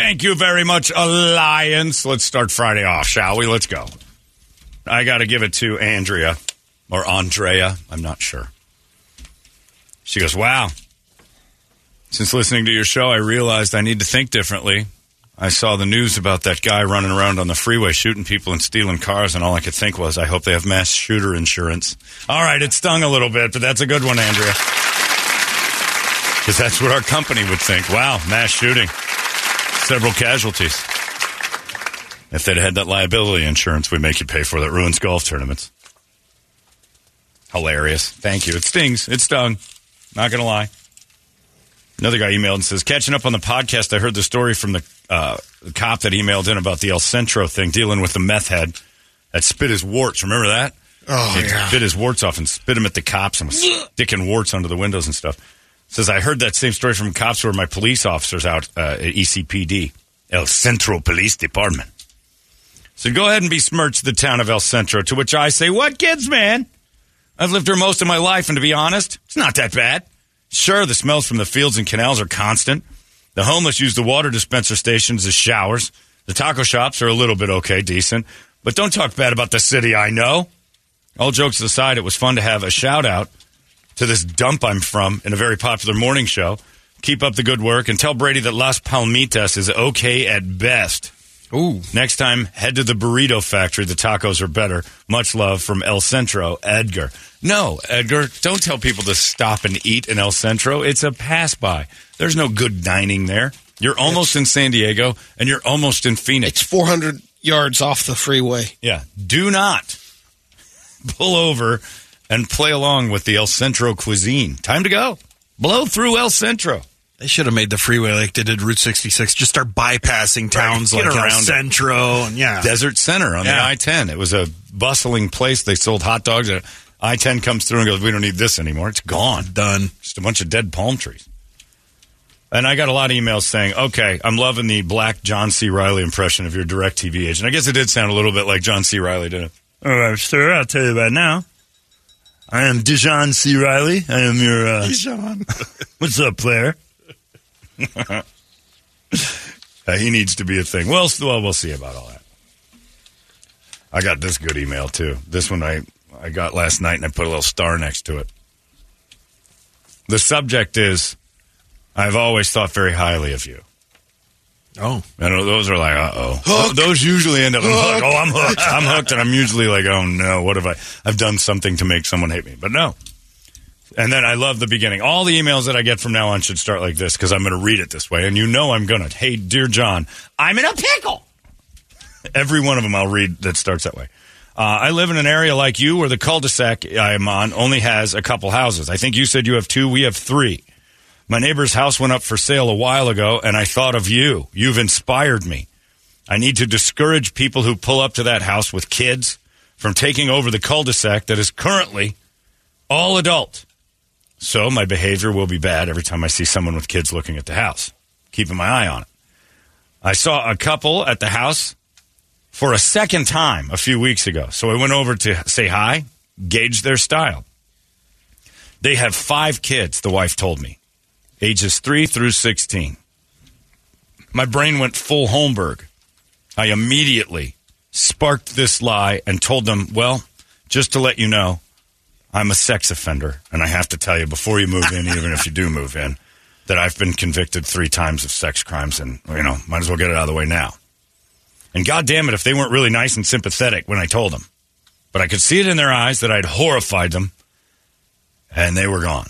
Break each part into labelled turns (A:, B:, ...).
A: Thank you very much, Alliance. Let's start Friday off, shall we? Let's go. I got to give it to Andrea or Andrea. I'm not sure. She goes, Wow. Since listening to your show, I realized I need to think differently. I saw the news about that guy running around on the freeway shooting people and stealing cars, and all I could think was, I hope they have mass shooter insurance. All right, it stung a little bit, but that's a good one, Andrea. Because that's what our company would think. Wow, mass shooting several casualties. If they'd had that liability insurance, we make you pay for that ruins golf tournaments. Hilarious. Thank you. It stings. It stung. Not going to lie. Another guy emailed and says, catching up on the podcast, I heard the story from the, uh, the cop that emailed in about the El Centro thing, dealing with the meth head that spit his warts. Remember that?
B: Oh,
A: He
B: yeah.
A: bit his warts off and spit them at the cops and was sticking warts under the windows and stuff. Says I heard that same story from cops who my police officers out uh, at ECPD, El Centro Police Department. So go ahead and besmirch the town of El Centro. To which I say, "What kids, man? I've lived here most of my life, and to be honest, it's not that bad. Sure, the smells from the fields and canals are constant. The homeless use the water dispenser stations as showers. The taco shops are a little bit okay, decent. But don't talk bad about the city I know. All jokes aside, it was fun to have a shout out to this dump I'm from in a very popular morning show. Keep up the good work and tell Brady that Las Palmitas is okay at best.
B: Ooh.
A: Next time, head to the burrito factory. The tacos are better. Much love from El Centro, Edgar. No, Edgar, don't tell people to stop and eat in El Centro. It's a pass by. There's no good dining there. You're almost in San Diego and you're almost in Phoenix.
B: It's 400 yards off the freeway.
A: Yeah. Do not pull over and play along with the El Centro cuisine. Time to go. Blow through El Centro.
C: They should have made the freeway like they did Route 66. Just start bypassing towns
A: get
C: like El
A: around it.
C: Centro. And yeah.
A: Desert Center on
C: Yeah.
A: the I 10. It was a bustling place. They sold hot dogs. Uh, I 10 comes through and goes, We don't need this anymore. It's gone.
C: Done.
A: Just a bunch of dead palm trees. And I got a lot of emails saying, okay, I'm loving the black John C. Reilly impression of your DirecTV agent. I guess it did sound a little bit like John C. Reilly, didn't it? All right, sir, I'll tell you about now. I am Dijon C. Riley. I am your. Uh,
C: Dijon.
A: What's up, player? Uh, he needs to be a thing. Well, well, we'll see about all that. I got this good email too. This one I I got last night, and I put a little star next to it. The subject is, I've always thought very highly of you.
C: Oh.
A: And those are like, uh oh. Those usually end up hook. Oh, I'm hooked. I'm hooked, and I'm usually like, oh no, what have I? I've done something to make someone hate me, but no. And then I love the beginning. All the emails that I get from now on should start like this because I'm going to read it this way, and you know I'm going to. Hey, dear John, I'm in a pickle. Every one of them I'll read that starts that way. Uh, I live in an area like you where the cul-de-sac I'm on only has a couple houses. I think you said you have two. We have three. My neighbor's house went up for sale a while ago, and I thought of you. You've inspired me. I need to discourage people who pull up to that house with kids from taking over the cul-de-sac that is currently all adult. So my behavior will be bad every time I see someone with kids looking at the house, keeping my eye on it. I saw a couple at the house for a second time a few weeks ago. So I went over to say hi, gauge their style. They have five kids, the wife told me, ages 3 through 16. My brain went full Holmberg. I immediately sparked this lie and told them, well, just to let you know, I'm a sex offender, and I have to tell you before you move in, even if you do move in, that I've been convicted three times of sex crimes, and you know, might as well get it out of the way now. And God damn it, if they weren't really nice and sympathetic when I told them, but I could see it in their eyes that I'd horrified them, and they were gone.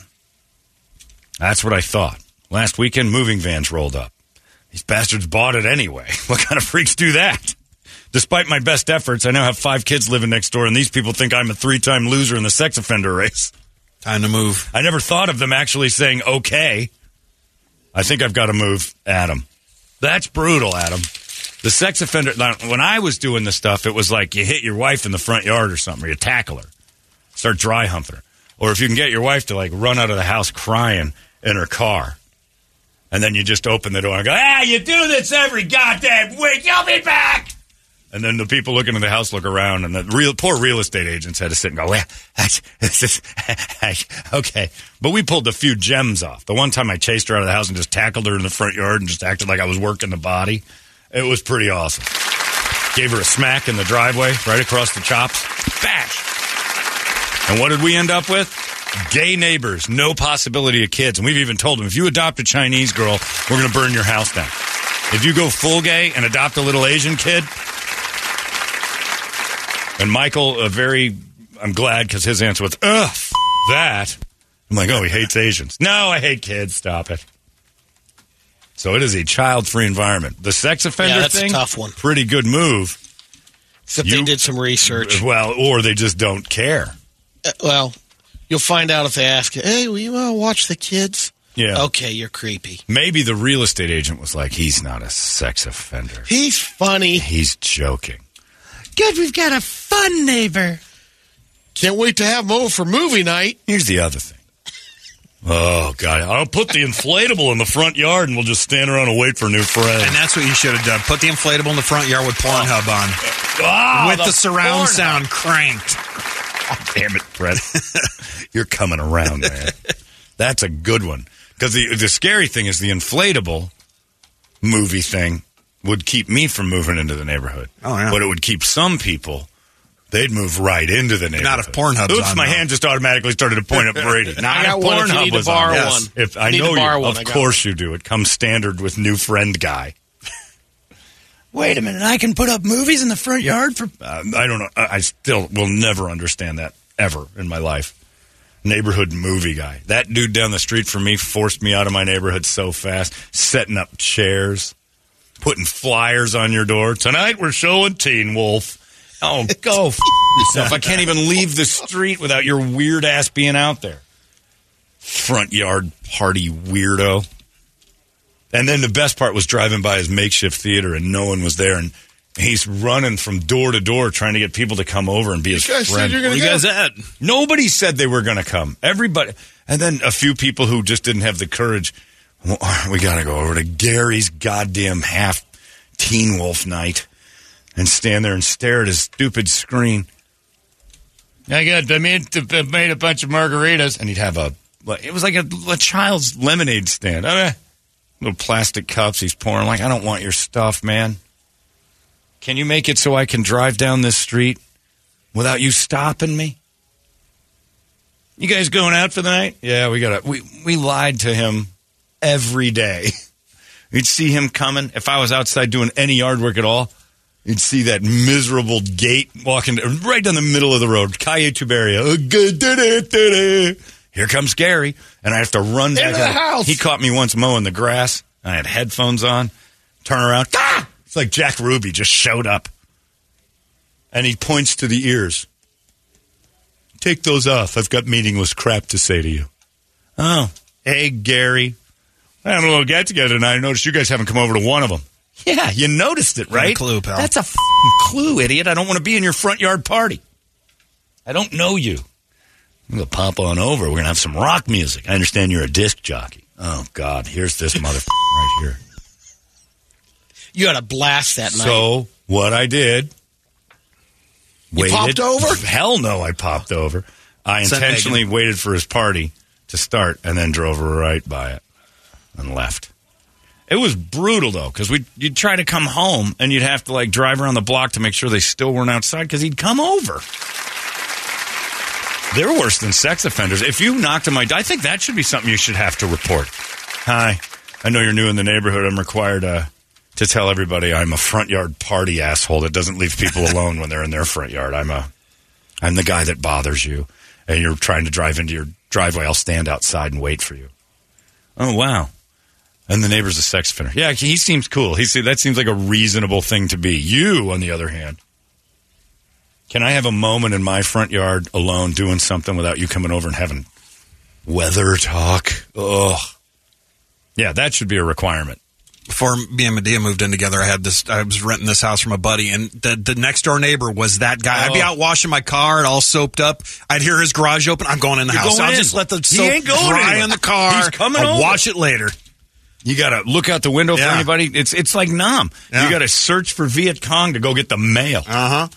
A: That's what I thought. Last weekend, moving vans rolled up. These bastards bought it anyway. What kind of freaks do that? Despite my best efforts, I now have five kids living next door, and these people think I'm a three time loser in the sex offender race.
C: Time to move.
A: I never thought of them actually saying okay. I think I've got to move Adam. That's brutal, Adam. The sex offender, when I was doing the stuff, it was like you hit your wife in the front yard or something, or you tackle her, start dry humping her. Or if you can get your wife to like run out of the house crying in her car, and then you just open the door and go, ah, you do this every goddamn week, you'll be back. And then the people looking in the house look around, and the real poor real estate agents had to sit and go, "Yeah, this is okay." But we pulled a few gems off. The one time I chased her out of the house and just tackled her in the front yard and just acted like I was working the body, it was pretty awesome. Gave her a smack in the driveway, right across the chops, bash. And what did we end up with? Gay neighbors, no possibility of kids. And we've even told them if you adopt a Chinese girl, we're going to burn your house down. If you go full gay and adopt a little Asian kid, and Michael, a very, I'm glad because his answer was, ugh, f- that. I'm like, oh, he hates Asians. No, I hate kids. Stop it. So it is a child free environment. The sex offender
B: Yeah, that's a
A: thing,
B: tough one.
A: pretty good move.
B: Except
A: You-
B: they did some research.
A: Well, or they just don't care.
B: Uh, well, you'll find out if they ask you, hey, will you uh, watch the kids?
A: Yeah.
B: Okay, you're creepy.
A: Maybe the real estate agent was like, he's not a sex offender.
B: He's funny.
A: He's joking.
B: Good, we've got a fun neighbor. Can't wait to have him over for movie night.
A: Here's the other thing. Oh, God. I'll put the inflatable in the front yard and we'll just stand around and wait for new friends.
C: And that's what you should have done. Put the inflatable in the front yard with Pornhub on.
A: Ah,
C: with the, surround
A: porn.
C: sound cranked.
A: Damn it, Brett. You're coming around, man. That's a good one. Because the, the scary thing is the inflatable movie thing would keep me from moving into the neighborhood.
C: Oh, yeah.
A: But it would keep some people, they'd move right into the neighborhood.
C: Not if Pornhub's
A: Oops,
C: on,
A: my
C: though.
A: hand just automatically started to point at Brady. Not
B: I got
A: if
B: one if you
A: Pornhub
B: need to
A: was
B: borrow
A: on.
B: one.
A: If I
B: Need to
A: know you,
B: borrow one,
A: of
B: I got
A: course you do. It comes standard with new friend guy. Wait a minute, I can put up movies in the front yard for. Uh, I don't know. I I still will never understand that ever in my life. Neighborhood movie guy. That dude down the street from me forced me out of my neighborhood so fast, setting up chairs, putting flyers on your door. Tonight we're showing Teen Wolf. Oh, go f- yourself. I can't even leave the street without your weird ass being out there. Front yard party weirdo. And then the best part was driving by his makeshift theater and no one was there. And he's running from door to door trying to get people to come over and be his
B: guys said
A: friend.
B: you're gonna
C: Where you guys at?
A: Nobody said they were going to come. Everybody. And then a few people who just didn't have the courage. "Well, We got to go over to Gary's goddamn half Teen Wolf night and stand there and stare at his stupid screen. I got, I made, I made a bunch of margaritas. And he'd have a, it was like a, a child's lemonade stand. I mean, little plastic cups he's pouring. Like, I don't want your stuff, man. Can you make it so I can drive down this street without you stopping me? You guys going out for the night? Yeah, we got to. We we lied to him every day. You'd see him coming. If I was outside doing any yard work at all, you'd see that miserable gate walking right down the middle of the road. Calle Tuberia. Good, da-da, da-da. Here comes Gary, and I have to run back.
B: Into the
A: out.
B: house.
A: He caught me once mowing the grass. I had headphones on. Turn around. Ah! It's like Jack Ruby just showed up, and he points to the ears. Take those off. I've got meaningless crap to say to you. Oh, hey, Gary. I had a little get together tonight. I noticed you guys haven't come over to one of them. Yeah, you noticed it, right?
C: clue, pal.
A: That's a f- clue, idiot. I don't want to be in your front yard party. I don't know you. I'm going to pop on over. We're going to have some rock music. I understand you're a disc jockey. Oh, God. Here's this motherfucker right here.
B: You got to blast that night.
A: So what I did,
B: You
A: waited.
B: popped over?
A: Hell no, I popped over. I intentionally waited for his party to start and then drove right by it and left. It was brutal though, because we you'd try to come home and you'd have to like drive around the block to make sure they still weren't outside because he'd come over. They're worse than sex offenders. If you knocked on my door, I think that should be something you should have to report. Hi, I know you're new in the neighborhood. I'm required uh, to tell everybody I'm a front yard party asshole that doesn't leave people alone when they're in their front yard. I'm a, I'm the guy that bothers you, and you're trying to drive into your driveway. I'll stand outside and wait for you. Oh wow, And the neighbor's a sex offender. Yeah, he seems cool. He see that seems like a reasonable thing to be. You, on the other hand, can I have a moment in my front yard alone doing something without you coming over and having weather talk? Ugh. Yeah, that should be a requirement.
C: Before me and Medea moved in together, I had this. I was renting this house from a buddy, and the the next door neighbor was that guy. I'd be
A: Oh.
C: out washing my car, all soaped up. I'd hear his garage open. I'm going in the
A: You're
C: house. I'll
A: in.
C: just let the
A: He
C: soap
A: ain't going
C: dry
A: anywhere.
C: in the car.
A: He's coming
C: I'll
A: over.
C: wash it later.
A: You got to look out the window for anybody. It's it's like Nam.
C: Yeah.
A: You got to search for Viet Cong to go get the mail.
C: Uh huh.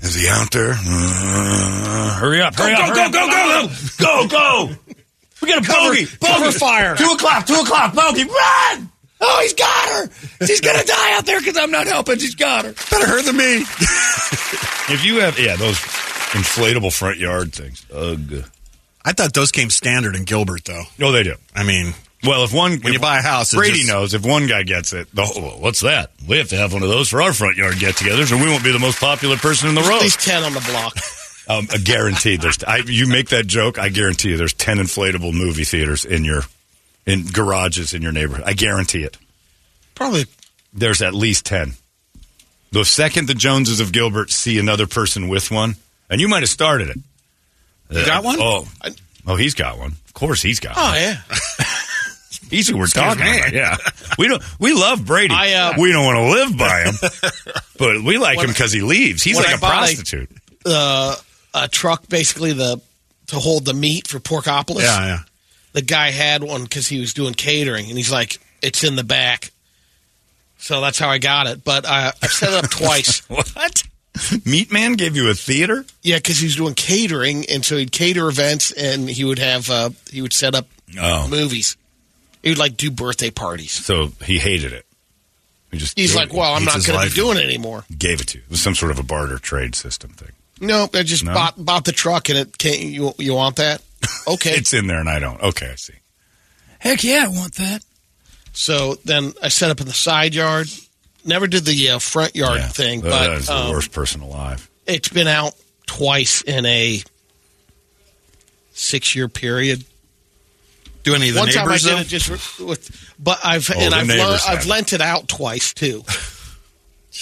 A: Is he out there? Uh, hurry up! Hurry
B: Go,
A: up!
B: go,
A: hurry
B: go,
A: up.
B: go,
A: go, go! We got a bogey!
B: cover
A: Bogey!
B: fire.
A: Two o'clock! Two o'clock! Bogey! Run! Oh, he's got her! She's gonna die out there because I'm not helping. She's got her.
C: Better her than me.
A: If you have, yeah, those inflatable front yard things. Ugh.
C: I thought those came standard in Gilbert, though.
A: No, they do.
C: I mean,
A: Well, if one
C: When you buy a house,
A: Brady
C: just-
A: knows if one guy gets it. The whole, well, what's that? We have to have one of those for our front yard get-togethers, or we won't be the most popular person in the
B: At
A: road.
B: least 10 on the block.
A: Um, uh, guaranteed. There's. I, you make that joke. I guarantee you. There's ten inflatable movie theaters in your, in garages in your neighborhood. I guarantee it.
B: Probably.
A: There's at least ten. The second the Joneses of Gilbert see another person with one, and you might have started it.
C: You got one?
A: Oh, oh, he's got one. Of course, he's got. one.
B: Oh, yeah.
A: He's who we're talking about. Yeah, we don't. We love Brady.
B: I, uh,
A: we don't want to live by him, but we like
B: When-
A: him because he leaves. He's like
B: I
A: a
B: bought a-
A: prostitute.
B: Uh, a truck, basically, the to hold the meat for Porkopolis.
C: yeah, yeah.
B: The guy had one because he was doing catering, and he's like, it's in the back. So that's how I got it. But uh, I've set it up twice.
A: What? Meat Man gave you a theater?
B: Yeah, because he was doing catering, and so he'd cater events, and he would have uh, he would set up
A: Oh.
B: movies. He would like do birthday parties.
A: So he hated it. He just
B: He's like, "Well, I'm not going to be doing it anymore."
A: gave it to you. It was some sort of a barter trade system thing.
B: No, I just
A: No?
B: bought bought the truck, and it came. You you want that? Okay.
A: It's in there and I don't. Okay, I see. Heck yeah, I want that.
B: so then I set up in the side yard. Never did the uh, front yard
A: Yeah.
B: thing,
A: that is
B: but
A: the
B: um,
A: worst person alive.
B: it's been out twice in a six year period.
C: Do any of the
B: One time I
C: neighbors
B: did
C: though?
B: it just with, but I've
A: Oh,
B: and I've le- I've lent it out twice too.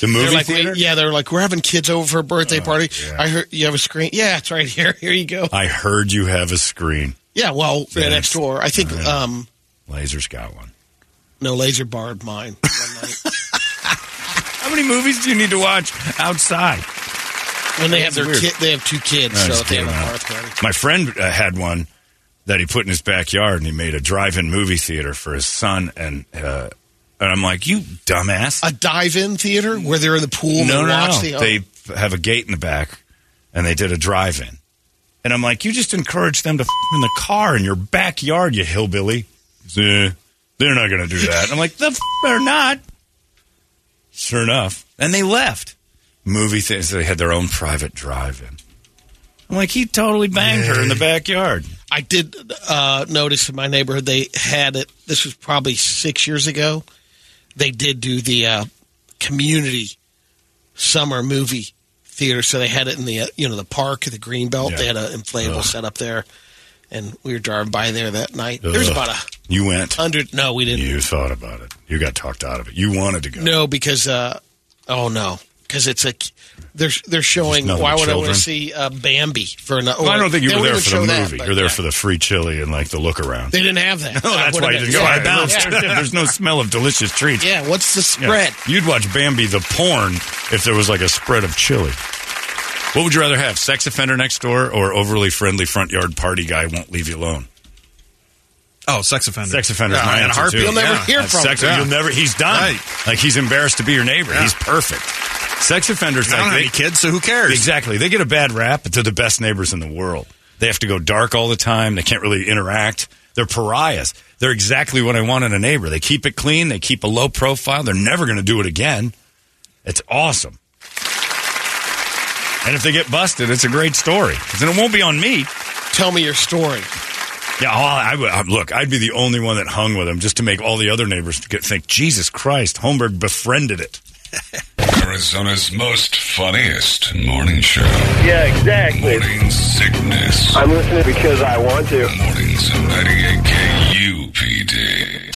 A: The movie
B: They're like,
A: theater?
B: yeah, they're like, we're having kids over for a birthday party.
A: yeah.
B: I heard you have a screen. Yeah, it's right here. Here you go.
A: I heard you have a screen.
B: Yeah, well,
A: Yeah,
B: next door. I think
A: yeah.
B: um,
A: Laser's got one.
B: no laser barred mine.
A: How many movies do you need to watch outside?
B: when they have their kid, they have two kids,
A: I
B: so they have a party.
A: My friend uh, had one that he put in his backyard, and he made a drive-in movie theater for his son. And uh, and I'm like, you dumbass!
B: A dive-in theater where they're in the pool
A: no,
B: they
A: no,
B: watch
A: no.
B: the. oh.
A: They have a gate in the back, and they did a drive-in. And I'm like, you just encouraged them to f- in the car in your backyard, you hillbilly. "Eh, they're not going to do that. I'm like, the f- they're not. Sure enough, and they left. Movie things. They had their own private drive-in. I'm like, he totally banged her in the backyard.
B: I did uh, notice in my neighborhood they had it. This was probably six years ago. They did do the uh, community summer movie theater, so they had it in the uh, you know the park the Greenbelt.
A: Yeah.
B: They had an inflatable
A: Ugh.
B: set up there, and we were driving by there that night. There's
A: Ugh.
B: about a
A: You went.
B: hundred. No, we didn't.
A: You thought about it. You got talked out of it. You wanted to go.
B: No, because uh, oh no, because it's a they're they're showing. Why
A: but
B: would I want to see uh, Bambi for another?
A: Well, I don't think you
B: they
A: were there for the movie.
B: that,
A: You're there
B: yeah.
A: for the free chili and like the look around.
B: They didn't have that.
A: Oh,
B: I
A: that's
B: would've
A: why you didn't go.
B: yeah,
A: I bounced.
B: yeah.
A: There's no smell of delicious treats.
B: Yeah, what's the
A: Yeah.
B: spread?
A: You'd watch Bambi the porn if there was like a spread of chili. What would you rather have? Sex offender next door or overly friendly front yard party guy won't leave you alone?
C: Oh, sex offender.
A: Sex offender's
C: Yeah,
A: my
C: in a
A: answer
C: heartbeat.
A: too.
B: You'll never
C: Yeah.
B: hear
A: That's
B: from
A: sex,
B: him.
A: You'll never. He's done.
C: Right.
A: Like he's embarrassed to be your neighbor.
C: Yeah.
A: He's perfect. Sex offenders.
C: I don't
A: like,
C: have
A: they-
C: any kids, so who cares?
A: Exactly. They get a bad rap, but they're the best neighbors in the world. They have to go dark all the time. They can't really interact. They're pariahs. They're exactly what I want in a neighbor. They keep it clean. They keep a low profile. They're never going to do it again. It's awesome. And if they get busted, it's a great story. then it won't be on me.
B: Tell me your story.
A: Yeah, oh, I would I- look. I'd be the only one that hung with him, just to make all the other neighbors get, think, Jesus Christ, Holmberg befriended it.
D: Arizona's most funniest morning show.
E: Yeah, exactly.
D: Morning sickness.
E: I'm listening because I want to.
D: Mornings of 98 KUPD.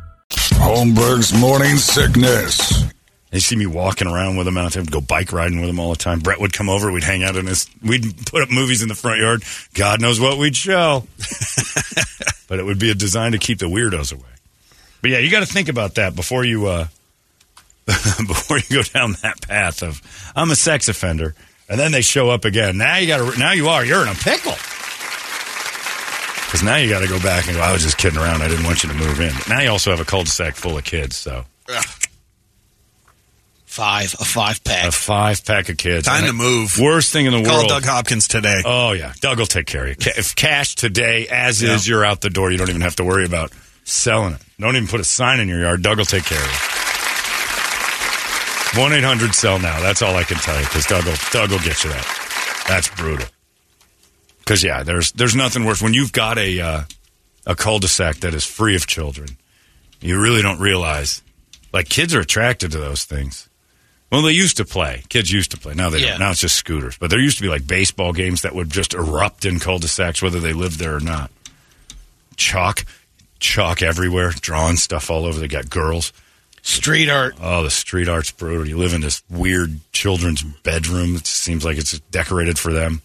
D: Holmberg's morning sickness.
A: They see me walking around with him out there, go bike riding with him all the time. Brett would come over, we'd hang out in his, we'd put up movies in the front yard. God knows what we'd show. but it would be a design to keep the weirdos away. But yeah, you got to think about that before you, uh, before you go down that path of, I'm a sex offender. And then they show up again. Now you got to, now you are, you're in a pickle. Because now you got to go back and go, I was just kidding around. I didn't want you to move in. But now you also have a cul-de-sac full of kids, so.
B: Five, a five pack.
A: A five pack of kids.
C: Time
A: And
C: to move.
A: Worst thing in the
C: Call
A: world.
C: Call Doug Hopkins today.
A: Oh yeah, Doug will take care of you. If cash today, as is, you're out the door. You don't even have to worry about selling it. Don't even put a sign in your yard. Doug will take care of you. One eight hundred sell now. That's all I can tell you because Doug will Doug will get you that. That's brutal. Because yeah, there's there's nothing worse when you've got a uh, a cul-de-sac that is free of children. You really don't realize like kids are attracted to those things. Well, they used to play. Kids used to play. Now they
B: Yeah.
A: don't. Now it's just scooters. But there used to be like baseball games that would just erupt in cul-de-sacs, whether they lived there or not. Chalk, chalk everywhere, drawing stuff all over. They got girls.
B: Street art.
A: Oh, the street art's brutal. You live in this weird children's bedroom. It seems like it's decorated for them.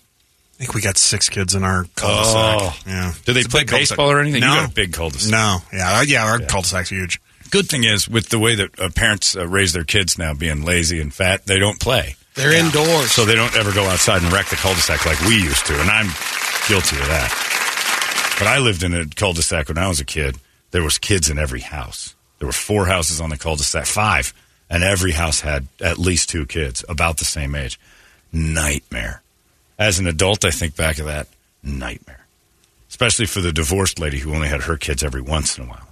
C: I think we got six kids in our cul-de-sac.
A: Oh.
C: yeah.
A: Do they
C: It's
A: play baseball or anything? You
C: No.
A: got a big cul-de-sac.
C: No. Yeah. Yeah. Our cul-de-sac's huge.
A: Good thing is, with the way that uh, parents uh, raise their kids now, being lazy and fat, they don't play.
B: They're indoors.
A: So they don't ever go outside and wreck the cul-de-sac like we used to, and I'm guilty of that. But I lived in a cul-de-sac when I was a kid. There was kids in every house. There were four houses on the cul-de-sac, five, and every house had at least two kids about the same age. Nightmare. As an adult, I think back of that nightmare, especially for the divorced lady who only had her kids every once in a while.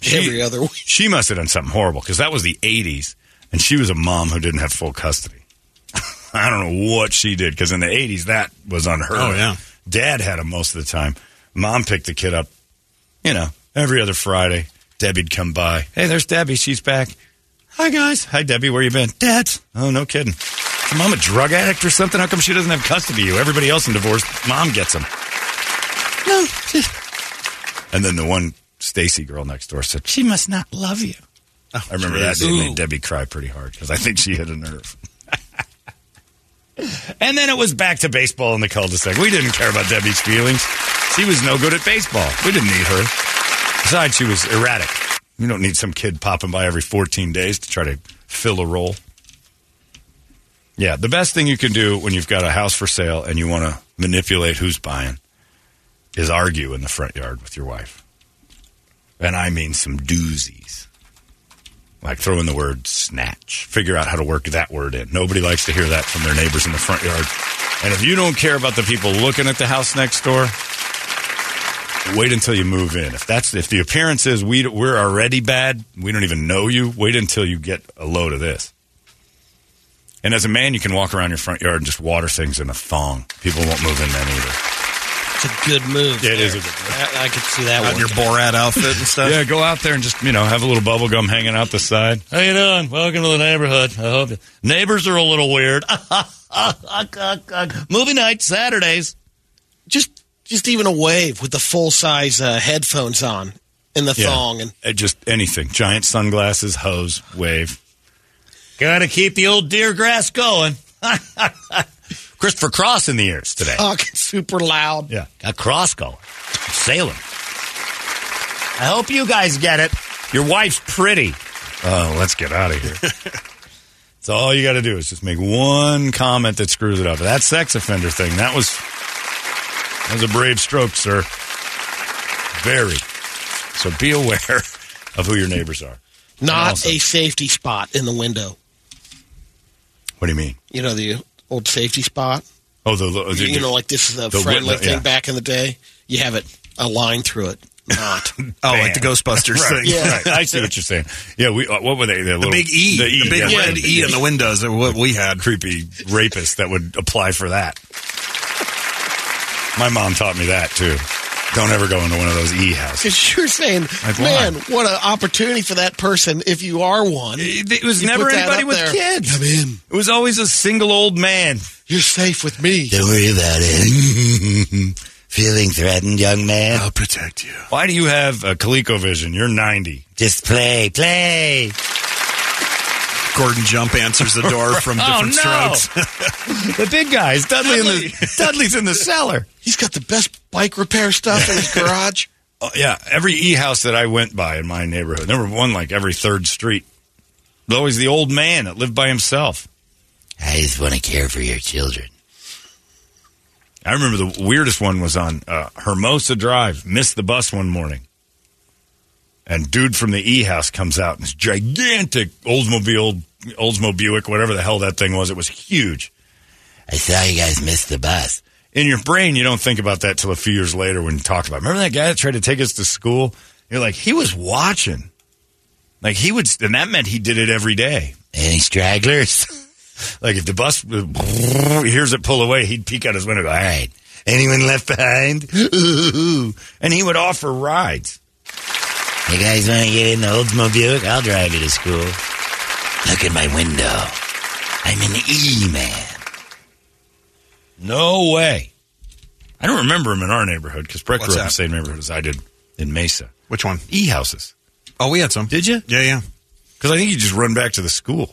A: She-
B: Every other week.
A: She must have done something horrible because that was the 80s and she was a mom who didn't have full custody. I don't know what she did because in the 80s that was unheard
C: Oh, yeah.
A: Dad had him most of the time. Mom picked the kid up, you know, every other Friday. Debbie'd come by. Hey, there's Debbie. She's back. Hi, guys. Hi, Debbie. Where you been? Dad. Oh, no kidding. Mom a drug addict or something? How come she doesn't have custody of you? Everybody else in divorce, mom gets them. No. And then the one Stacy girl next door said, "She must not love you." Oh, I remember that day made Debbie cry pretty hard because I think she hit a nerve. and then it was back to baseball in the cul-de-sac. We didn't care about Debbie's feelings. She was no good at baseball. We didn't need her. Besides, she was erratic. You don't need some kid popping by every 14 days to try to fill a role. Yeah, the best thing you can do when you've got a house for sale and you want to manipulate who's buying is argue in the front yard with your wife. And I mean some doozies. Like throw in the word snatch. Figure out how to work that word in. Nobody likes to hear that from their neighbors in the front yard. And if you don't care about the people looking at the house next door, wait until you move in. If that's if the appearance is we we're already bad, we don't even know you. Wait until you get a load of this. And as a man, you can walk around your front yard and just water things in a thong. People won't move in then either.
B: It's a good move.
A: It is
B: there.
A: a good move.
B: I, I could see that
C: On
B: one.
C: your Borat outfit and stuff.
A: Yeah, go out there and just you know have a little bubble gum hanging out the side. How you doing? Welcome to the neighborhood. I hope you- neighbors are a little weird. Movie night Saturdays.
B: Just, just even a wave with the full size uh, headphones on in the
A: Yeah.
B: thong, and
A: Uh, just anything. Giant sunglasses, hose, wave. Got to keep the old deer grass going. Christopher Cross in the ears today.
B: Oh, talking super loud.
A: Yeah, got Cross going. Sailing. I hope you guys get it. Your wife's pretty. Oh, let's get out of here. so all you got to do is just make one comment that screws it up. That sex offender thing, that was that was a brave stroke, sir. Very. So be aware of who your neighbors are.
B: Not
A: Also-
B: a safety spot in the window.
A: What do you mean?
B: You know the old safety spot.
A: Oh, the, the
B: you know, like this is a
A: the
B: friendly
A: window,
B: thing
A: yeah.
B: back in the day. You have it a line through it. not.
C: Oh, like the Ghostbusters
A: Right,
C: thing.
A: right. I see what you're saying. Yeah, we. Uh, what were they? The,
C: The
A: little,
C: big E.
A: The, e,
C: The big
A: yeah,
C: red
A: right.
C: E in the windows. are What we had.
A: creepy rapist that would apply for that. My mom taught me that too. Don't ever go into one of those e houses.
B: Because you're saying,
A: Like, why?
B: man, what an opportunity for that person if you are one.
A: It, it was
B: You
A: never anybody with
B: there.
A: kids.
B: Come in.
A: It was always a single old man.
B: You're safe with me.
F: Don't worry about it. Feeling threatened, young man?
C: I'll protect you.
A: Why do you have a ColecoVision? You're 90.
F: Just play, play.
C: Gordon Jump answers the door from different
A: oh, no.
C: strokes.
A: the big guys. Dudley in the Dudley's in the cellar.
B: He's got the best bike repair stuff in his garage.
A: Oh, yeah, every e house that I went by in my neighborhood, there were one like every third street. There's always the old man that lived by himself.
F: I just want to care for your children.
A: I remember the weirdest one was on uh, Hermosa Drive. Missed the bus one morning, and dude from the E House comes out in this gigantic Oldsmobile, Oldsmobile Buick, whatever the hell that thing was. It was huge.
F: I saw you guys missed the bus.
A: In your brain, you don't think about that till a few years later when you talk about. It. Remember that guy that tried to take us to school? You're like, he was watching. Like he would, and that meant he did it every day.
F: Any stragglers?
A: Like if the bus hears it pull away, he'd peek out his window. Go, All right, anyone left behind? Ooh. And he would offer rides.
F: You guys want to get in the Oldsmobile? I'll drive you to school. Look at my window. I'm an E-man.
A: No way. I don't remember him in our neighborhood because Brett
C: What's
A: grew up in the same neighborhood as I did in Mesa.
C: Which one?
A: E houses.
C: Oh, we had some.
A: Did you?
C: Yeah, yeah.
A: Because I think you just run back to the school.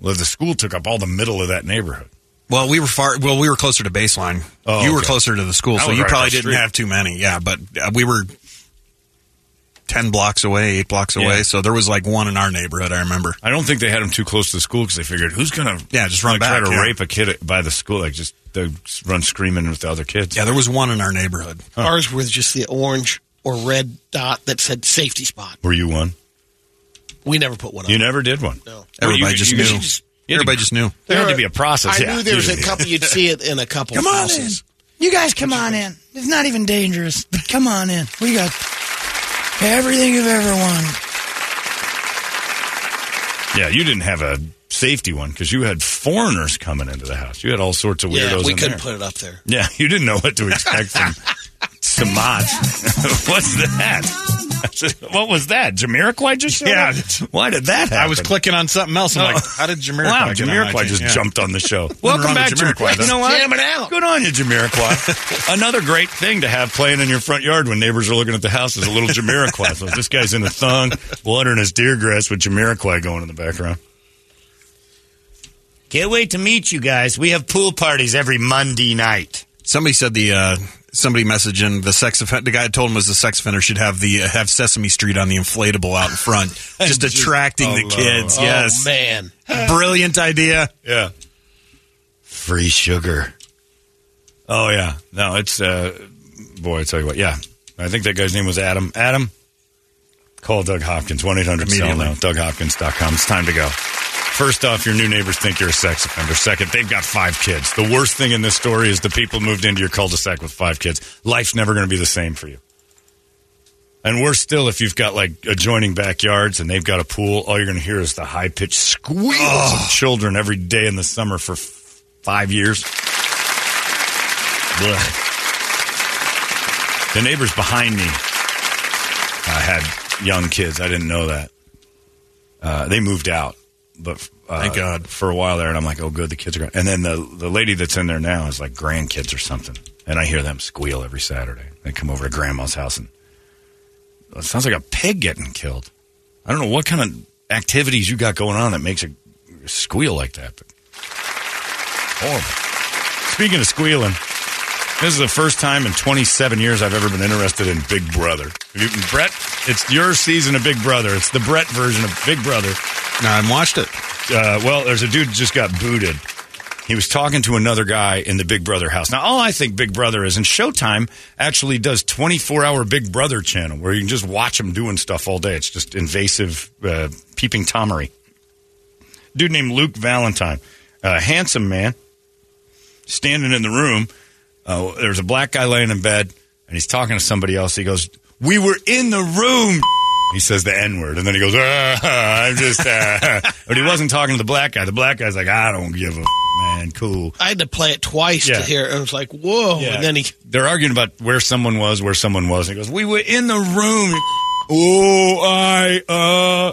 A: Well, the school took up all the middle of that neighborhood.
C: Well, we were far. Well, we were closer to baseline.
A: Oh,
C: you were
A: okay.
C: closer to the school,
A: I
C: so you probably didn't have too many. Yeah, but uh, we were ten blocks away, eight blocks away.
A: Yeah.
C: So there was like one in our neighborhood. I remember.
A: I don't think they had him too close to the school because they figured who's going to
C: Yeah, just run
A: try
C: back,
A: to
C: yeah.
A: rape a kid by the school like just they run screaming with the other kids.
C: Yeah, there was one in our neighborhood.
B: Ours was just the orange or red dot that said safety spot.
A: Were you one?
B: We never put one on.
A: You never did one.
B: No.
C: Everybody
A: you-
C: just
A: you-
C: knew.
A: you just-
C: Everybody just knew.
A: There had to be a process.
B: I
A: yeah.
B: knew there was a couple. You'd see it in a couple.
A: Come on
B: houses.
A: in. You guys come on in. It's not even dangerous. Come on in. We got everything you've ever wanted. Yeah, you didn't have a safety one because you had foreigners coming into the house. You had all sorts of weirdos
B: Yeah, we
A: in
B: couldn't
A: there.
B: put it up there.
A: Yeah, you didn't know what to expect from Samad. What's that? what was that? Jamiroquai just showed
C: Yeah.
A: up? Why did that happen?
C: I was clicking on something else. I'm
A: Oh.
C: like, how did Jamiroquai
A: Wow,
C: get on my
A: Jamiroquai just
C: Yeah.
A: jumped on the show. Welcome back,
C: with Jamiroquai,
A: Jamiroquai. You know what?
B: Jam it out.
A: Good on you, Jamiroquai. Another great thing to have playing in your front yard when neighbors are looking at the house is a little Jamiroquai. so this guy's in a thong, watering his deer grass with Jamiroquai going in the background. Can't wait to meet you guys. We have pool parties every Monday night.
C: Somebody said the uh, somebody messaged in the sex offender. The guy told him was the sex offender should have the uh, have Sesame Street on the inflatable out in front, just attracting the
A: Hello.
C: kids. yes,
B: Oh man.
C: brilliant idea.
A: Yeah.
F: Free sugar.
A: Oh yeah. No, it's uh boy, I tell you what, yeah. I think that guy's name was Adam. Adam, call Doug Hopkins, one eight hundred
C: Immediately.
A: now. DougHopkins.com. It's time to go. First off, your new neighbors think you're a sex offender. Second, they've got five kids. The worst thing in this story is the people moved into your cul-de-sac with five kids. Life's never going to be the same for you. And worse still, if you've got like adjoining backyards and they've got a pool, all you're going to hear is the high pitched squeals of children every day in the summer for f- five years. The neighbors behind me uh, had young kids. I didn't know that. Uh, they moved out, but uh,
C: Thank God.
A: for a while there. And I'm like, oh, good, the kids are gone. And then the the lady that's in there now is like grandkids or something. And I hear them squeal every Saturday. They come over to grandma's house and it sounds like a pig getting killed. I don't know what kind of activities you got going on that makes it squeal like that. But horrible. Speaking of squealing, this is the first time in 27 years I've ever been interested in Big Brother. You, Brett, it's your season of Big Brother. It's the Brett version of Big Brother.
C: No, I haven't watched it.
A: Uh, well, there's a dude just got booted. He was talking to another guy in the Big Brother house. Now, all I think Big Brother is, and Showtime actually does 24 hour Big Brother channel where you can just watch them doing stuff all day. It's just invasive, uh, peeping Tomery. Dude named Luke Valentine, a handsome man, standing in the room. Uh, there's a black guy laying in bed, and he's talking to somebody else. He goes, We were in the room. He says the N word, and then he goes, ah, I'm just, uh, but he wasn't talking to the black guy. The black guy's like, I don't give a." man, cool.
B: I had to play it twice
A: Yeah.
B: to hear it. I was like, whoa.
A: Yeah.
B: And then he,
A: They're arguing about where someone was, where someone was. He goes, "We were in the room." Oh, I uh.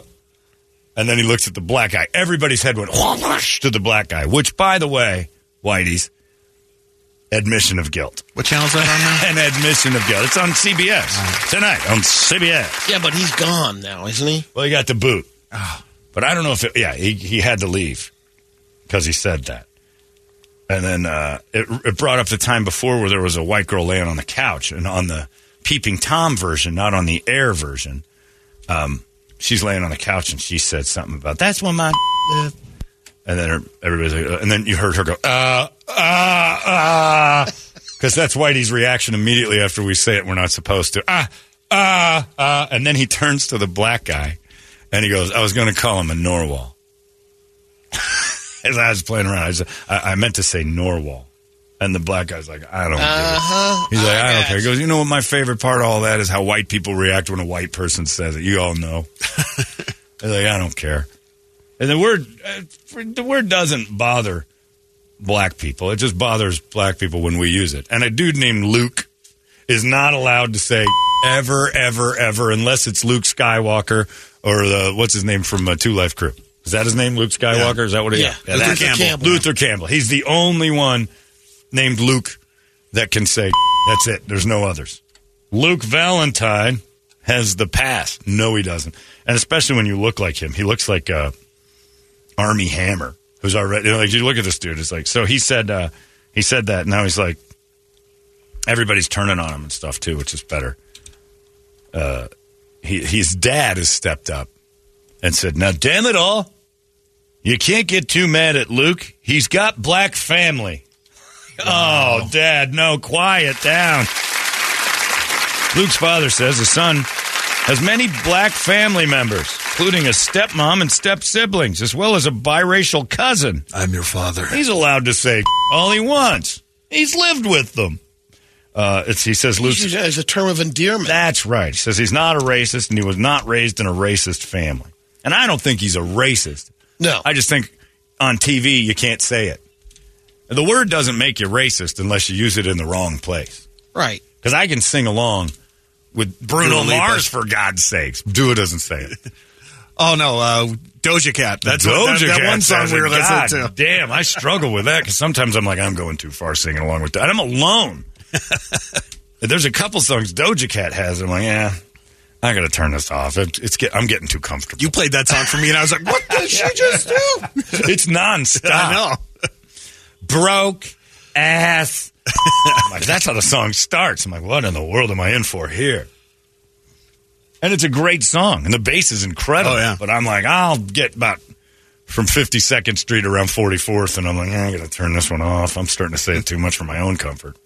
A: And then he looks at the black guy. Everybody's head went whoosh to the black guy. Which, by the way, Whitey's admission of guilt.
C: What channel's that on now?
A: An admission of guilt. It's on CBS tonight on CBS.
B: yeah, but he's gone now, isn't he?
A: Well, he got the boot, but I don't know if it, yeah he he had to leave because he said that. And then uh, it, it brought up the time before where there was a white girl laying on the couch, and on the peeping tom version, not on the air version, um, she's laying on the couch and she said something about that's when my lived. And then her, everybody's like, uh, and then you heard her go, uh, uh, uh, because that's Whitey's reaction immediately after we say it. We're not supposed to. Ah, ah, ah. And then he turns to the black guy and he goes, I was going to call him a Norwal. As I was playing around, I, said, I, I meant to say Norwal. And the black guy's like, I don't care.
B: Uh-huh.
A: He's like, I don't care. He goes, you know what? My favorite part of all that is how white people react when a white person says it. You all know. They're like, I don't care. And the word, uh, the word doesn't bother black people. It just bothers black people when we use it. And a dude named Luke is not allowed to say ever, ever, ever, unless it's Luke Skywalker or the what's his name from uh, Two Live Crew. Is that his name, Luke Skywalker? Is that what it is?
B: Yeah, Luther Campbell. Campbell.
A: Luther Campbell. He's the only one named Luke that can say that's it. There's no others. Luke Valentine has the pass. No, he doesn't. And especially when you look like him, he looks like uh, Armie Hammer, who's already you know, like you look at this dude. It's like so he said uh, he said that. Now he's like everybody's turning on him and stuff too, which is better. Uh, he, his dad has stepped up and said, "Now, damn it all, you can't get too mad at Luke. He's got black family." Oh, Dad, no, quiet down. Luke's father says his son has many black family members, including a stepmom and step siblings, as well as a biracial cousin.
C: I'm your father.
A: He's allowed to say all he wants. He's lived with them. Uh, it's, he says Luke's.
B: It's it's a term of endearment.
A: That's right. He says he's not a racist and he was not raised in a racist family. And I don't think he's a racist.
B: No.
A: I just think on TV you can't say it. The word doesn't make you racist unless you use it in the wrong place.
B: Right.
A: Because I can sing along with Bruno
C: Dua
A: Mars for God's sakes. Dua doesn't say it.
C: Oh no, uh, Doja Cat. That's what, that,
A: Doja
C: that
A: Cat
C: one song we were
A: God
C: listening to.
A: Damn, I struggle with that because sometimes I'm like, I'm going too far singing along with that. I'm alone. There's a couple songs Doja Cat has. And I'm like, yeah, I got to turn this off. It, it's get, I'm getting too comfortable.
C: You played that song for me, and I was like, "What did she just do?"
A: it's nonstop.
C: I know.
A: Broke ass. I'm like, that's how the song starts. I'm like, what in the world am I in for here? And it's a great song, and the bass is incredible.
C: Oh, yeah.
A: But I'm like, I'll get about from 52nd Street around 44th, and I'm like, eh, I got to turn this one off. I'm starting to say it too much for my own comfort.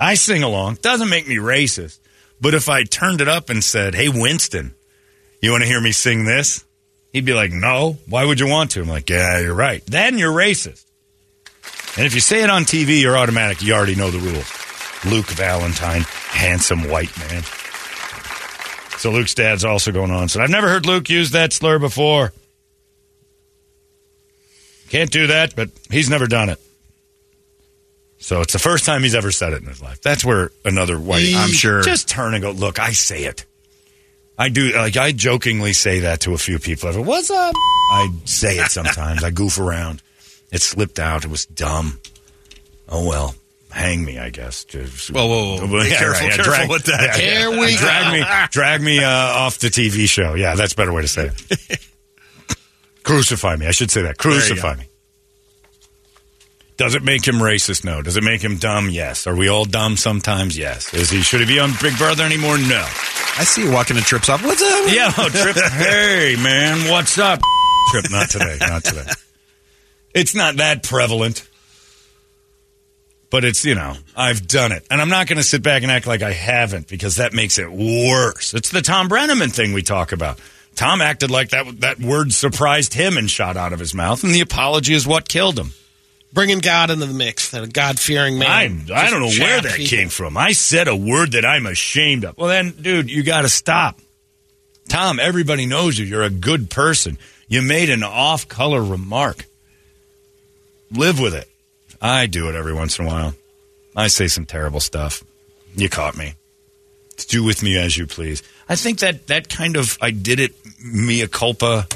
A: I sing along. Doesn't make me racist. But if I turned it up and said, hey, Winston, you want to hear me sing this? He'd be like, no. Why would you want to? I'm like, yeah, you're right. Then you're racist. And if you say it on TV, you're automatic. You already know the rules. Luke Valentine, handsome white man. So Luke's dad's also going on. So I've never heard Luke use that slur before. Can't do that, but he's never done it. So it's the first time he's ever said it in his life. That's where another white.
C: I'm sure.
A: Just turn and go. Look, I say it. I do. Like I jokingly say that to a few people. I go, What's up? I say it sometimes. I goof around. It slipped out. It was dumb. Oh well. Hang me, I guess. Just,
C: Whoa, whoa, whoa. Be careful, careful with that.
B: Here we
A: drag
B: go.
A: me, drag me uh, off the TV show. Yeah, that's a better way to say it. Crucify me. I should say that. Crucify me. Does it make him racist? No. Does it make him dumb? Yes. Are we all dumb sometimes? Yes. Is he? Should he be on Big Brother anymore? No.
C: I see you walking in trips off. What's up?
A: Yeah, oh, Trip. hey, man, what's up? Trip, not today. Not today. It's not that prevalent. But it's, you know, I've done it. And I'm not going to sit back and act like I haven't because that makes it worse. It's the Thom Brennaman thing we talk about. Thom acted like that, that word surprised him and shot out of his mouth, and the apology is what killed him.
B: bringing God into the mix. That a God fearing man.
A: I'm, I don't know where that
B: people.
A: came from. I said a word that I'm ashamed of. Well, then, dude, you got to stop. Thom, everybody knows you. You're a good person. You made an off color remark. Live with it. I do it every once in a while. I say some terrible stuff. You caught me. Do with me as you please. I think that that kind of I did it mea culpa.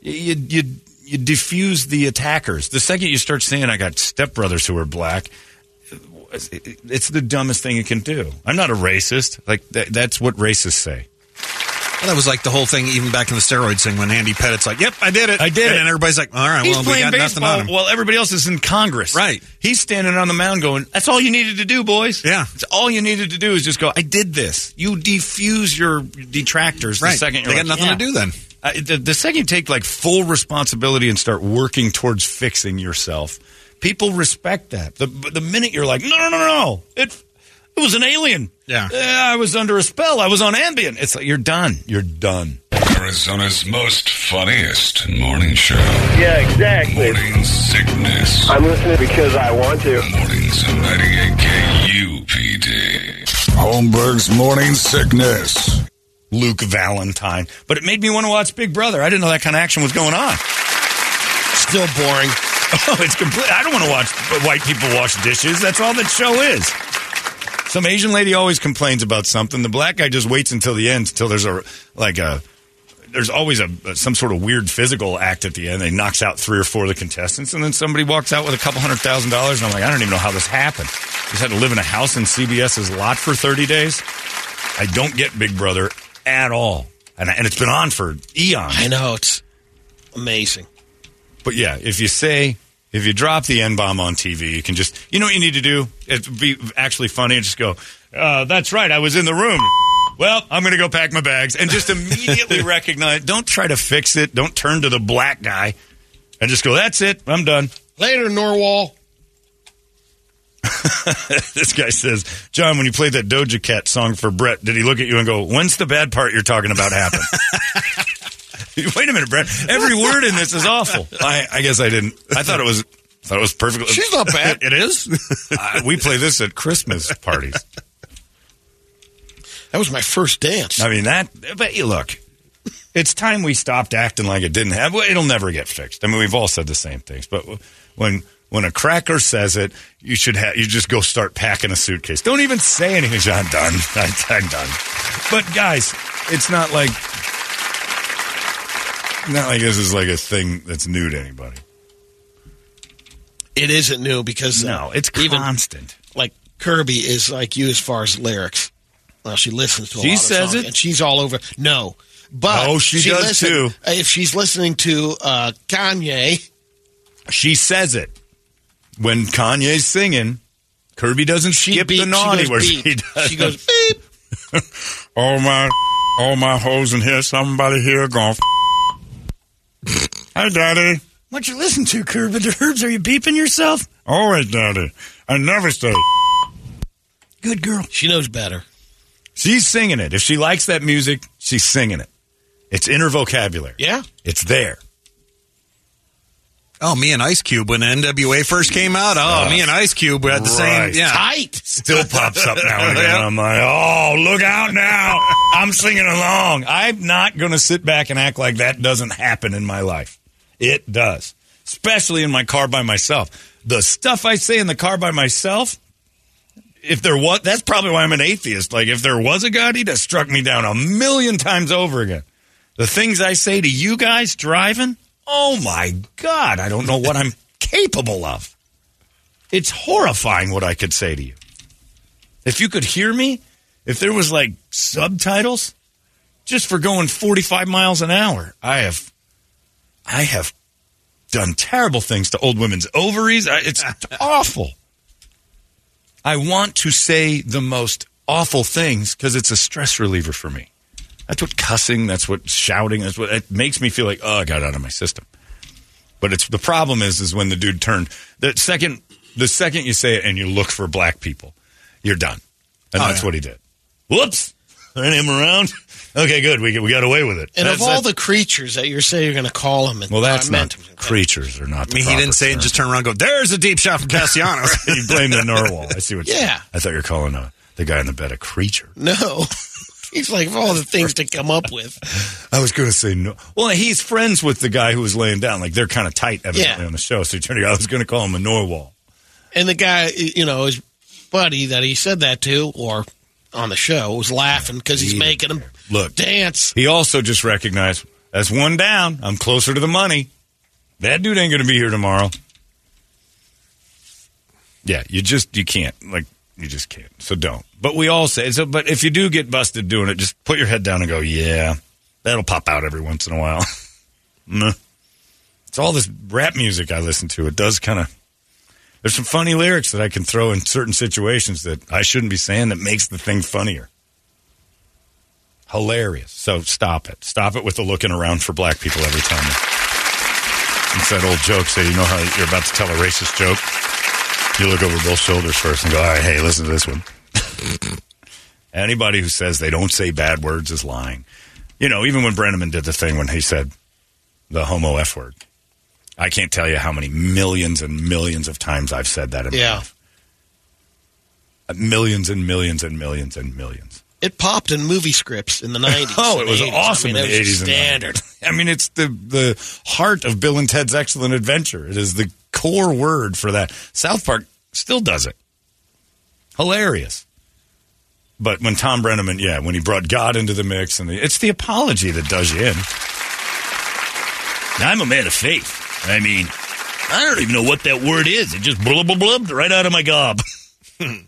A: You you you diffuse the attackers. The second you start saying I got stepbrothers who are black, it's the dumbest thing you can do. I'm not a racist. Like that, that's what racists say.
C: Well, that was like the whole thing, even back in the steroids thing, when Andy Pettitte's like, "Yep, I did it,
A: I did
C: and
A: it.
C: then everybody's like, "All right,
A: He's
C: well, we
A: playing
C: got nothing on him."
A: while everybody else is in Congress.
C: Right.
A: He's standing on the mound going, "That's all you needed to do, boys.
C: Yeah.
A: It's all you needed to do is just go. I did this. You defuse your detractors
C: right,
A: the second you're
C: they got
A: like,
C: nothing
A: "Yeah."
C: to do then.
A: Uh, the, the second you take like full responsibility and start working towards fixing yourself, people respect that. The the minute you're like, no, no, no, no, it it was an alien.
C: Yeah.
A: I was under a spell. I was on Ambien. It's like you're done. You're done.
D: Arizona's most funniest morning show.
G: Yeah, exactly.
D: Morning sickness.
G: I'm listening because I want to.
D: Mornings at 98 KUPD. Holmberg's morning sickness.
A: Luke Valentine. But it made me want to watch Big Brother. I didn't know that kind of action was going on.
B: Still boring.
A: Oh, it's complete. I don't want to watch white people wash dishes. That's all that show is. Some Asian lady always complains about something. The black guy just waits until the end, until there's a like a. There's always a some sort of weird physical act at the end. They knocks out three or four of the contestants, and then somebody walks out with a couple hundred thousand dollars. And I'm like, I don't even know how this happened. Just had to live in a house in CBS's lot for 30 days. I don't get Big Brother at all, and and it's been on for eons.
B: I know it's amazing.
A: But yeah, if you say if you drop the N bomb on TV, you can just you know what you need to do. It'd be actually funny and just go, uh, "That's right, I was in the room." Well, I'm going to go pack my bags and just immediately recognize. Don't try to fix it. Don't turn to the black guy and just go, "That's it, I'm done."
B: Later, Narwhal.
A: this guy says, "John, when you played that Doja Cat song for Brett, did he look at you and go, "When's the bad part you're talking about happen?" Wait a minute, Brett. Every word in this is awful. I, I guess I didn't. I thought it was. Thought it was perfectly.
B: She's not bad.
A: it is. uh, we play this at Christmas parties.
B: That was my first dance.
A: I mean that. But you look, it's time we stopped acting like it didn't have. Well, it'll never get fixed. I mean, we've all said the same things. But when when a cracker says it, you should have. You just go start packing a suitcase. Don't even say anything. I'm done. I'm done. But guys, it's not like not like this is like a thing that's new to anybody.
B: It isn't new because
A: No, it's
B: even
A: constant.
B: like Kirby is like you as far as lyrics. Well, she listens to a
A: She
B: lot of
A: says
B: songs,
A: it?
B: and she's all over. No, but
A: Oh, she does
B: listen-
A: too.
B: If she's listening to uh, Kanye,
A: She says it when Kanye's singing. Kirby doesn't
B: she
A: skip
B: beep,
A: the naughty
B: she
A: where
B: goes
A: she does.
B: She goes beep.
D: All my, all my hoes in here. Somebody here gone. F- Hi, Daddy.
A: What you listen to, Kirby the Herbs? Are you beeping yourself?
D: Always, Daddy. I never say.
A: Good girl.
B: She knows better.
A: She's singing it. If she likes that music, she's singing it. It's in her vocabulary.
B: Yeah.
A: It's there.
C: Oh, me and Ice Cube when NWA first came out. Oh, me and Ice Cube had the
A: Right.
C: same. Yeah,
B: Tight.
A: Still pops up now and again. I'm like, oh, look out now. I'm singing along. I'm not going to sit back and act like that doesn't happen in my life. It does, especially in my car by myself. The stuff I say in the car by myself, if there was, that's probably why I'm an atheist. Like, if there was a God, he'd have struck me down a million times over again. The things I say to you guys driving, oh my God, I don't know what I'm capable of. It's horrifying what I could say to you. If you could hear me, if there was like subtitles, just for going 45 miles an hour, I have, I have done terrible things to old women's ovaries. I- It's awful. I want to say the most awful things because it's a stress reliever for me. That's what cussing, that's what shouting, that's what it makes me feel like, oh, I got out of my system. But it's the problem is is when the dude turned the second the second you say it and you look for black people, you're done. And
C: Oh,
A: that's
C: yeah.
A: what he did. Whoops. Ain't him around? Okay, good. We, we got away with it.
B: And
A: That's-
B: of all the creatures that you're saying you're going to call him, and
A: well, that's
B: I meant
A: not creatures are not.
C: I mean, he didn't say it and just turn around and go, there's a deep shot from Castellanos.
A: you blame the narwhal. I see what. you-
B: Yeah.
A: I thought you were calling uh, the guy in the bed a creature.
B: no. He's like of all the things to come up with.
A: I was going to say no. Well, he's friends with the guy who was laying down. Like they're kind of tight, evidently,
B: Yeah.
A: on the show. So he turned. I was going to call him a Narwhal.
B: And the guy, you know, his buddy that he said that to, or on the show, was laughing because he's making him
A: Look,
B: dance.
A: He also just recognized that's one down. I'm closer to the money. That dude ain't going to be here tomorrow. Yeah, you just you can't like you just can't. So don't. But we all say so. But if you do get busted doing it, just put your head down and go. Yeah, that'll pop out every once in a while. It's all this rap music I listen to. It does kind of. There's some funny lyrics that I can throw in certain situations that I shouldn't be saying that makes the thing funnier. Hilarious. So stop it. Stop it with the looking around for black people every time. It's that old joke. Say, you know how you're about to tell a racist joke? You look over both shoulders first and go, all right, hey, listen to this one. Anybody who says they don't say bad words is lying. You know, even when Brennaman did the thing when he said the homo F word, I can't tell you how many millions and millions of times I've said that in my
B: Yeah.
A: life. Uh, Millions and millions and millions and millions.
B: It popped in movie scripts in the 90s.
A: Oh, it was
B: 80s.
A: awesome
B: I mean,
A: in the
B: was
A: eighties and
B: standard.
A: 90s. I mean, it's the the heart of Bill and Ted's Excellent Adventure. It is the core word for that. South Park still does it. Hilarious. But when Thom Brennaman, yeah, when he brought God into the mix, and the, it's the apology that does you in. I'm a man of faith. I mean, I don't even know what that word is. It just blub blub blubbed right out of my gob.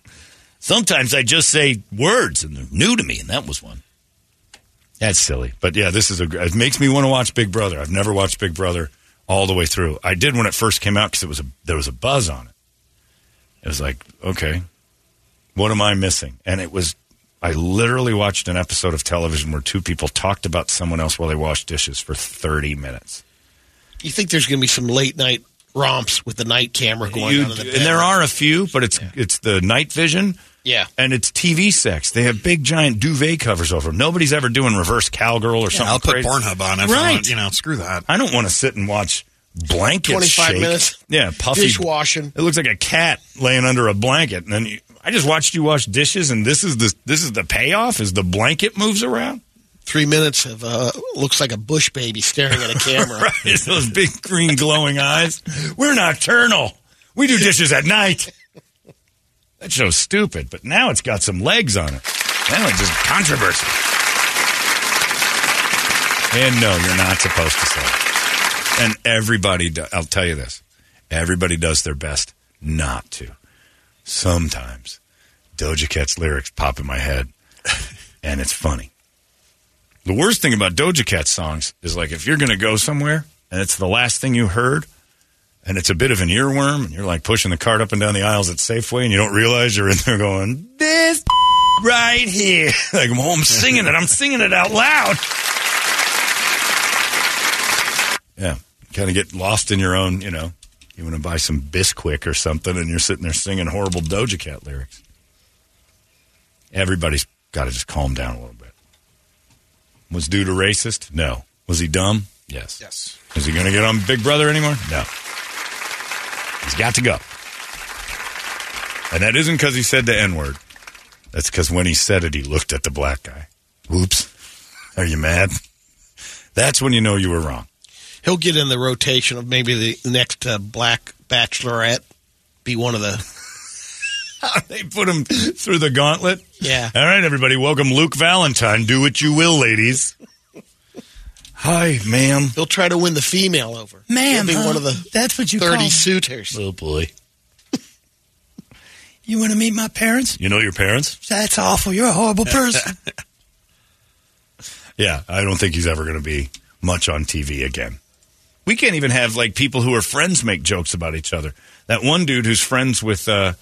A: Sometimes I just say words and they're new to me, and that was one. That's silly. But yeah, this is a. It makes me want to watch Big Brother. I've never watched Big Brother all the way through. I did when it first came out because it was a there was a buzz on it. It was like, okay, what am I missing? And it was. I literally watched an episode of television where two people talked about someone else while they washed dishes for thirty minutes.
B: You think there's going to be some late night romps with the night camera going
A: You-
B: on in the
A: and there are a few, but it's it's the night vision.
B: Yeah.
A: And it's TV sex. They have big giant duvet covers over them. Nobody's ever doing reverse cowgirl or
C: Yeah,
A: something.
C: I'll put
A: crazy.
C: Pornhub on if I
A: Right.
C: want, you know, screw that.
A: I don't want to sit and watch blankets
B: 25
A: shake.
B: minutes.
A: Yeah, puffy.
B: Dishwashing.
A: It looks like a cat laying under a blanket, and then you, I just watched you wash dishes, and this is the this is the payoff. Is the blanket moves around?
B: Three minutes of uh, looks like a bush baby staring at a camera.
A: right, those big green glowing eyes. We're nocturnal. We do dishes at night. That show's stupid, but now it's got some legs on it. Now it's just controversy. And no, you're not supposed to say it. And everybody, do, I'll tell you this everybody does their best not to. Sometimes Doja Cat's lyrics pop in my head, and it's funny. The worst thing about Doja Cat songs is like if you're going to go somewhere and it's the last thing you heard, and it's a bit of an earworm, and you're like pushing the cart up and down the aisles at Safeway, and you don't realize you're in there going, "This right here," like oh, I'm singing it, I'm singing it out loud. Yeah, kind of get lost in your own, you know. You want to buy some Bisquick or something, and you're sitting there singing horrible Doja Cat lyrics. Everybody's got to just calm down a little bit. Was dude a racist? No. Was he dumb? Yes.
C: Yes.
A: Is he going to get on Big Brother anymore? No. He's got to go. And that isn't because he said the N word. That's because when he said it, he looked at the black guy. Whoops. Are you mad? That's when you know you were wrong.
B: He'll get in the rotation of maybe the next uh, black bachelorette. Be one of the.
A: they put him through the gauntlet.
B: Yeah.
A: All right, everybody. Welcome Luke Valentine. Do what you will, ladies. Hi, ma'am.
B: He'll try to win the female over.
F: Ma'am,
B: He'll be
F: huh?
B: one of the
F: That's what you
B: thirty
F: call-
B: suitors.
A: Oh, boy.
F: You want to meet my parents?
A: You know your parents?
F: That's awful. You're a horrible person.
A: Yeah, I don't think he's ever going to be much on TV again. We can't even have like people who are friends make jokes about each other. That one dude who's friends with uh,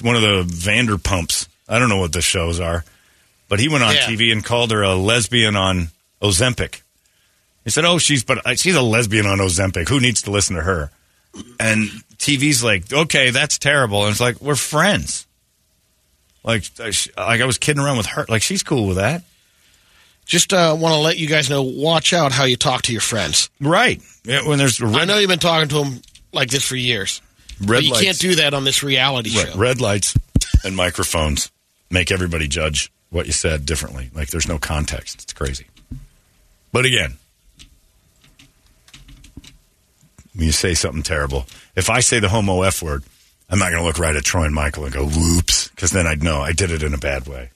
A: one of the Vanderpumps. I don't know what the shows are, but he went on
B: Yeah.
A: TV and called her a lesbian on Ozempic. He said, "Oh, she's but uh, she's a lesbian on Ozempic. Who needs to listen to her?" And TV's like, "Okay, that's terrible." And it's like, "We're friends." Like, I like I was kidding around with her. Like, she's cool with that.
B: Just uh, want to let you guys know. Watch out how you talk to your friends.
A: Right. Yeah, when there's
B: I know you've been talking to them like this for years.
A: Red
B: but you
A: lights.
B: can't do that on this reality
A: Right.
B: show.
A: Red lights and microphones make everybody judge what you said differently. Like there's no context. It's crazy. But again, when you say something terrible, if I say the homo F word, I'm not going to look right at Troy and Michael and go, whoops, because then I'd know I did it in a bad way.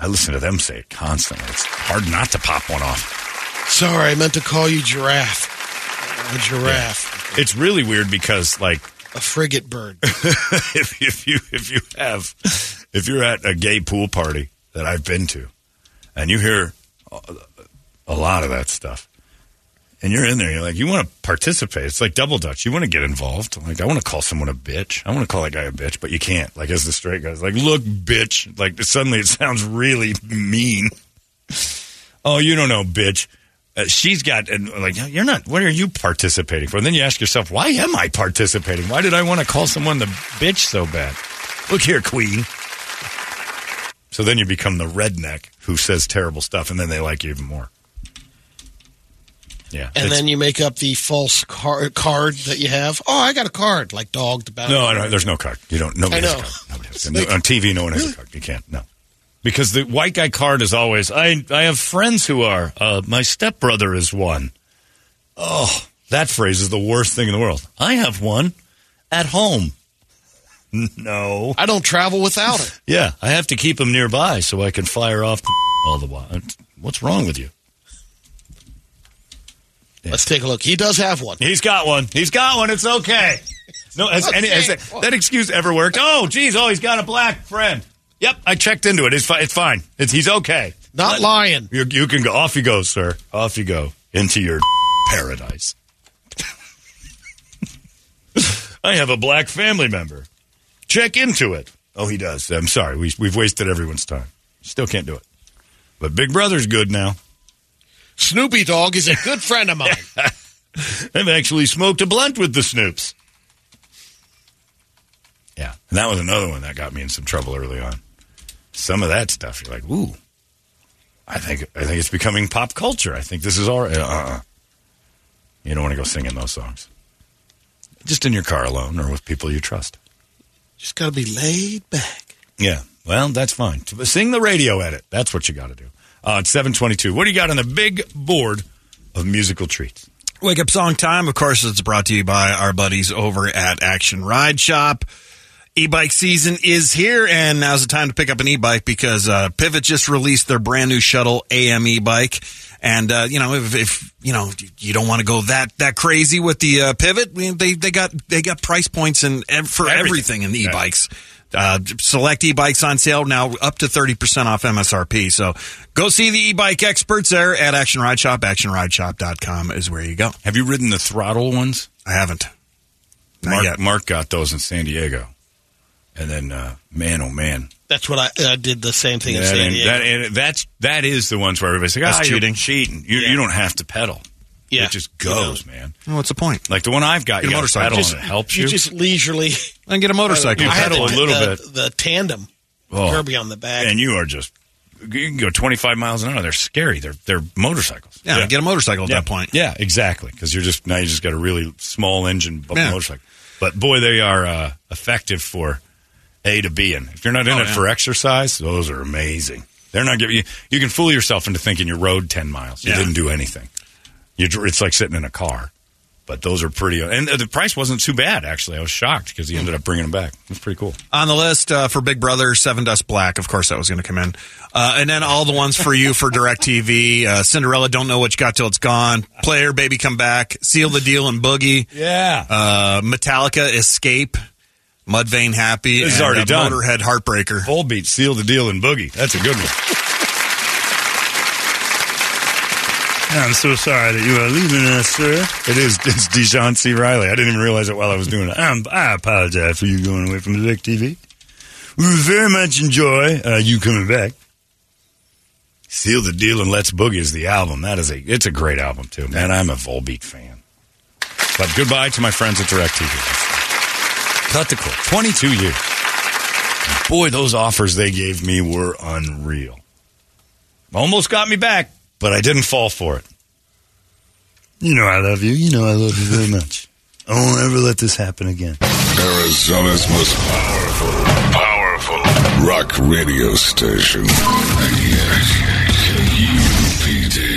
A: I listen to them say it constantly. It's hard not to pop one off.
B: Sorry, I meant to call you giraffe. A giraffe,
A: It's really weird because, like,
B: a frigate bird.
A: if, if you if you have if you're at a gay pool party that I've been to, and you hear a lot of that stuff, and you're in there, you're like, you want to participate. It's like double dutch. You want to get involved. Like, I want to call someone a bitch. I want to call that guy a bitch, but you can't. Like, as the straight guy's like, look, bitch. Like, suddenly it sounds really mean. oh, you don't know, bitch. Uh, she's got, and like, you're not, what are you participating for? And then you ask yourself, why am I participating? Why did I want to call someone the bitch so bad? Look here, queen. So then you become the redneck who says terrible stuff, and then they like you even more. Yeah.
B: And then you make up the false car- card that you have. Oh, I got a card, like dog the bounty.
A: No, no, there's no card. You don't. Nobody
B: I
A: has a
B: know.
A: card. Nobody has no, on TV, no one has a card. You can't. No, because the white guy card is always. I I have friends who are. Uh, my stepbrother is one. Oh, that phrase is the worst thing in the world. I have one at home. No.
B: I don't travel without it.
A: Yeah, I have to keep him nearby so I can fire off the all the while. What's wrong with you?
B: Let's take a look. He does have one.
A: He's got one. He's got one. It's okay. No, has, any, has that, that excuse ever worked? Oh, geez. Oh, he's got a black friend. Yep, I checked into it. It's, fi- it's fine. It's, he's okay.
B: Not lying.
A: You, you can go. Off you go, sir. Off you go into your paradise. I have a black family member. Check into it. Oh, he does. I'm sorry. We, we've wasted everyone's time. Still can't do it. But Big Brother's good now.
B: Snoopy Dog is a good friend of mine.
A: I've actually smoked a blunt with the Snoops. Yeah, and that was another one that got me in some trouble early on. Some of that stuff, you're like, ooh, I think I think it's becoming pop culture. I think this is all right. Uh-uh. You don't want to go singing those songs. Just in your car alone or with people you trust.
B: Just got to be laid back.
A: Yeah, well, that's fine. Sing the radio edit. That's what you got to do. Uh, it's 722. What do you got on the big board of musical treats?
C: Wake up song time. Of course, it's brought to you by our buddies over at Action Ride Shop. E-bike season is here, and now's the time to pick up an e-bike because uh, Pivot just released their brand new shuttle AM e-bike. And uh, you know, if, if you know you don't want to go that that crazy with the uh, Pivot, I mean, they they got they got price points and ev- for
A: Everything.
C: everything, in the e-bikes. Uh, select e-bikes on sale now up to 30% off MSRP. So go see the e-bike experts there at Action Ride Shop. ActionRideShop.com is where you go.
A: Have you ridden the throttle ones?
C: I haven't. Not
A: Mark,
C: yet.
A: Mark got those in San Diego. And then, uh, man, oh man.
B: That's what I, I did the same thing in San
A: ain't-
B: Diego.
A: that, ain't- that's, that is the ones where everybody's like,
C: That's
A: ah, you're
C: cheating.
A: cheating. You, you don't have to pedal.
B: Yeah.
A: It just goes, man.
C: Well, what's the point?
A: Like the one I've got,
C: Get
A: you got
C: motorcycle.
A: pedal
C: Just-
A: and it helps
B: you
A: you.
B: just leisurely
C: And get a motorcycle.
A: You
B: I had
A: pedal a little
B: the,
A: bit.
B: The tandem
A: Oh.
B: Kirby on the back.
A: and you are just, you can go 25 miles an hour. They're scary. They're, they're motorcycles.
C: Yeah, get a motorcycle at
A: yeah.
C: that point.
A: Yeah, exactly. Because you're just, now you just got a really small engine
C: Yeah.
A: motorcycle. But boy, they are uh, effective for A to B. And if you're not in
C: Oh,
A: it
C: yeah.
A: for exercise, those are amazing. They're not giving you, you can fool yourself into thinking you rode 10 miles. You
C: Yeah.
A: didn't do anything. You, it's like sitting in a car. But those are pretty, and the price wasn't too bad, actually. I was shocked because he ended up bringing them back. It was pretty cool.
C: On the list uh, for Big Brother, Sevendust Black. Of course, that was going to come in. Uh, and then all the ones for you for DirecTV. Uh, Cinderella, Don't Know What You Got Till It's Gone. Player, Baby Come Back. Seal the Deal and Boogie.
A: Yeah.
C: Uh, Metallica, Escape. Mudvayne, Happy.
A: This is
C: and,
A: already
C: uh,
A: done.
C: Motorhead, Heartbreaker.
A: Volbeat, Seal the Deal, and Boogie. That's a good one. I'm so sorry that you are leaving us, sir. It is. It's Dijon C. Reilly. I didn't even realize it while I was doing it. Um, I apologize for you going away from the Vic TV. We very much enjoy uh, you coming back. Seal the Deal and Let's Boogie is the album. That is a. It's a great album too, man. I'm a Volbeat fan. But goodbye to my friends at DirecTV. Cut the cord. 22 years. Boy, those offers they gave me were unreal. Almost got me back. But I didn't fall for it. You know I love you. You know I love you very much. I won't ever let this happen again.
D: Arizona's most powerful, powerful rock radio station. UPD.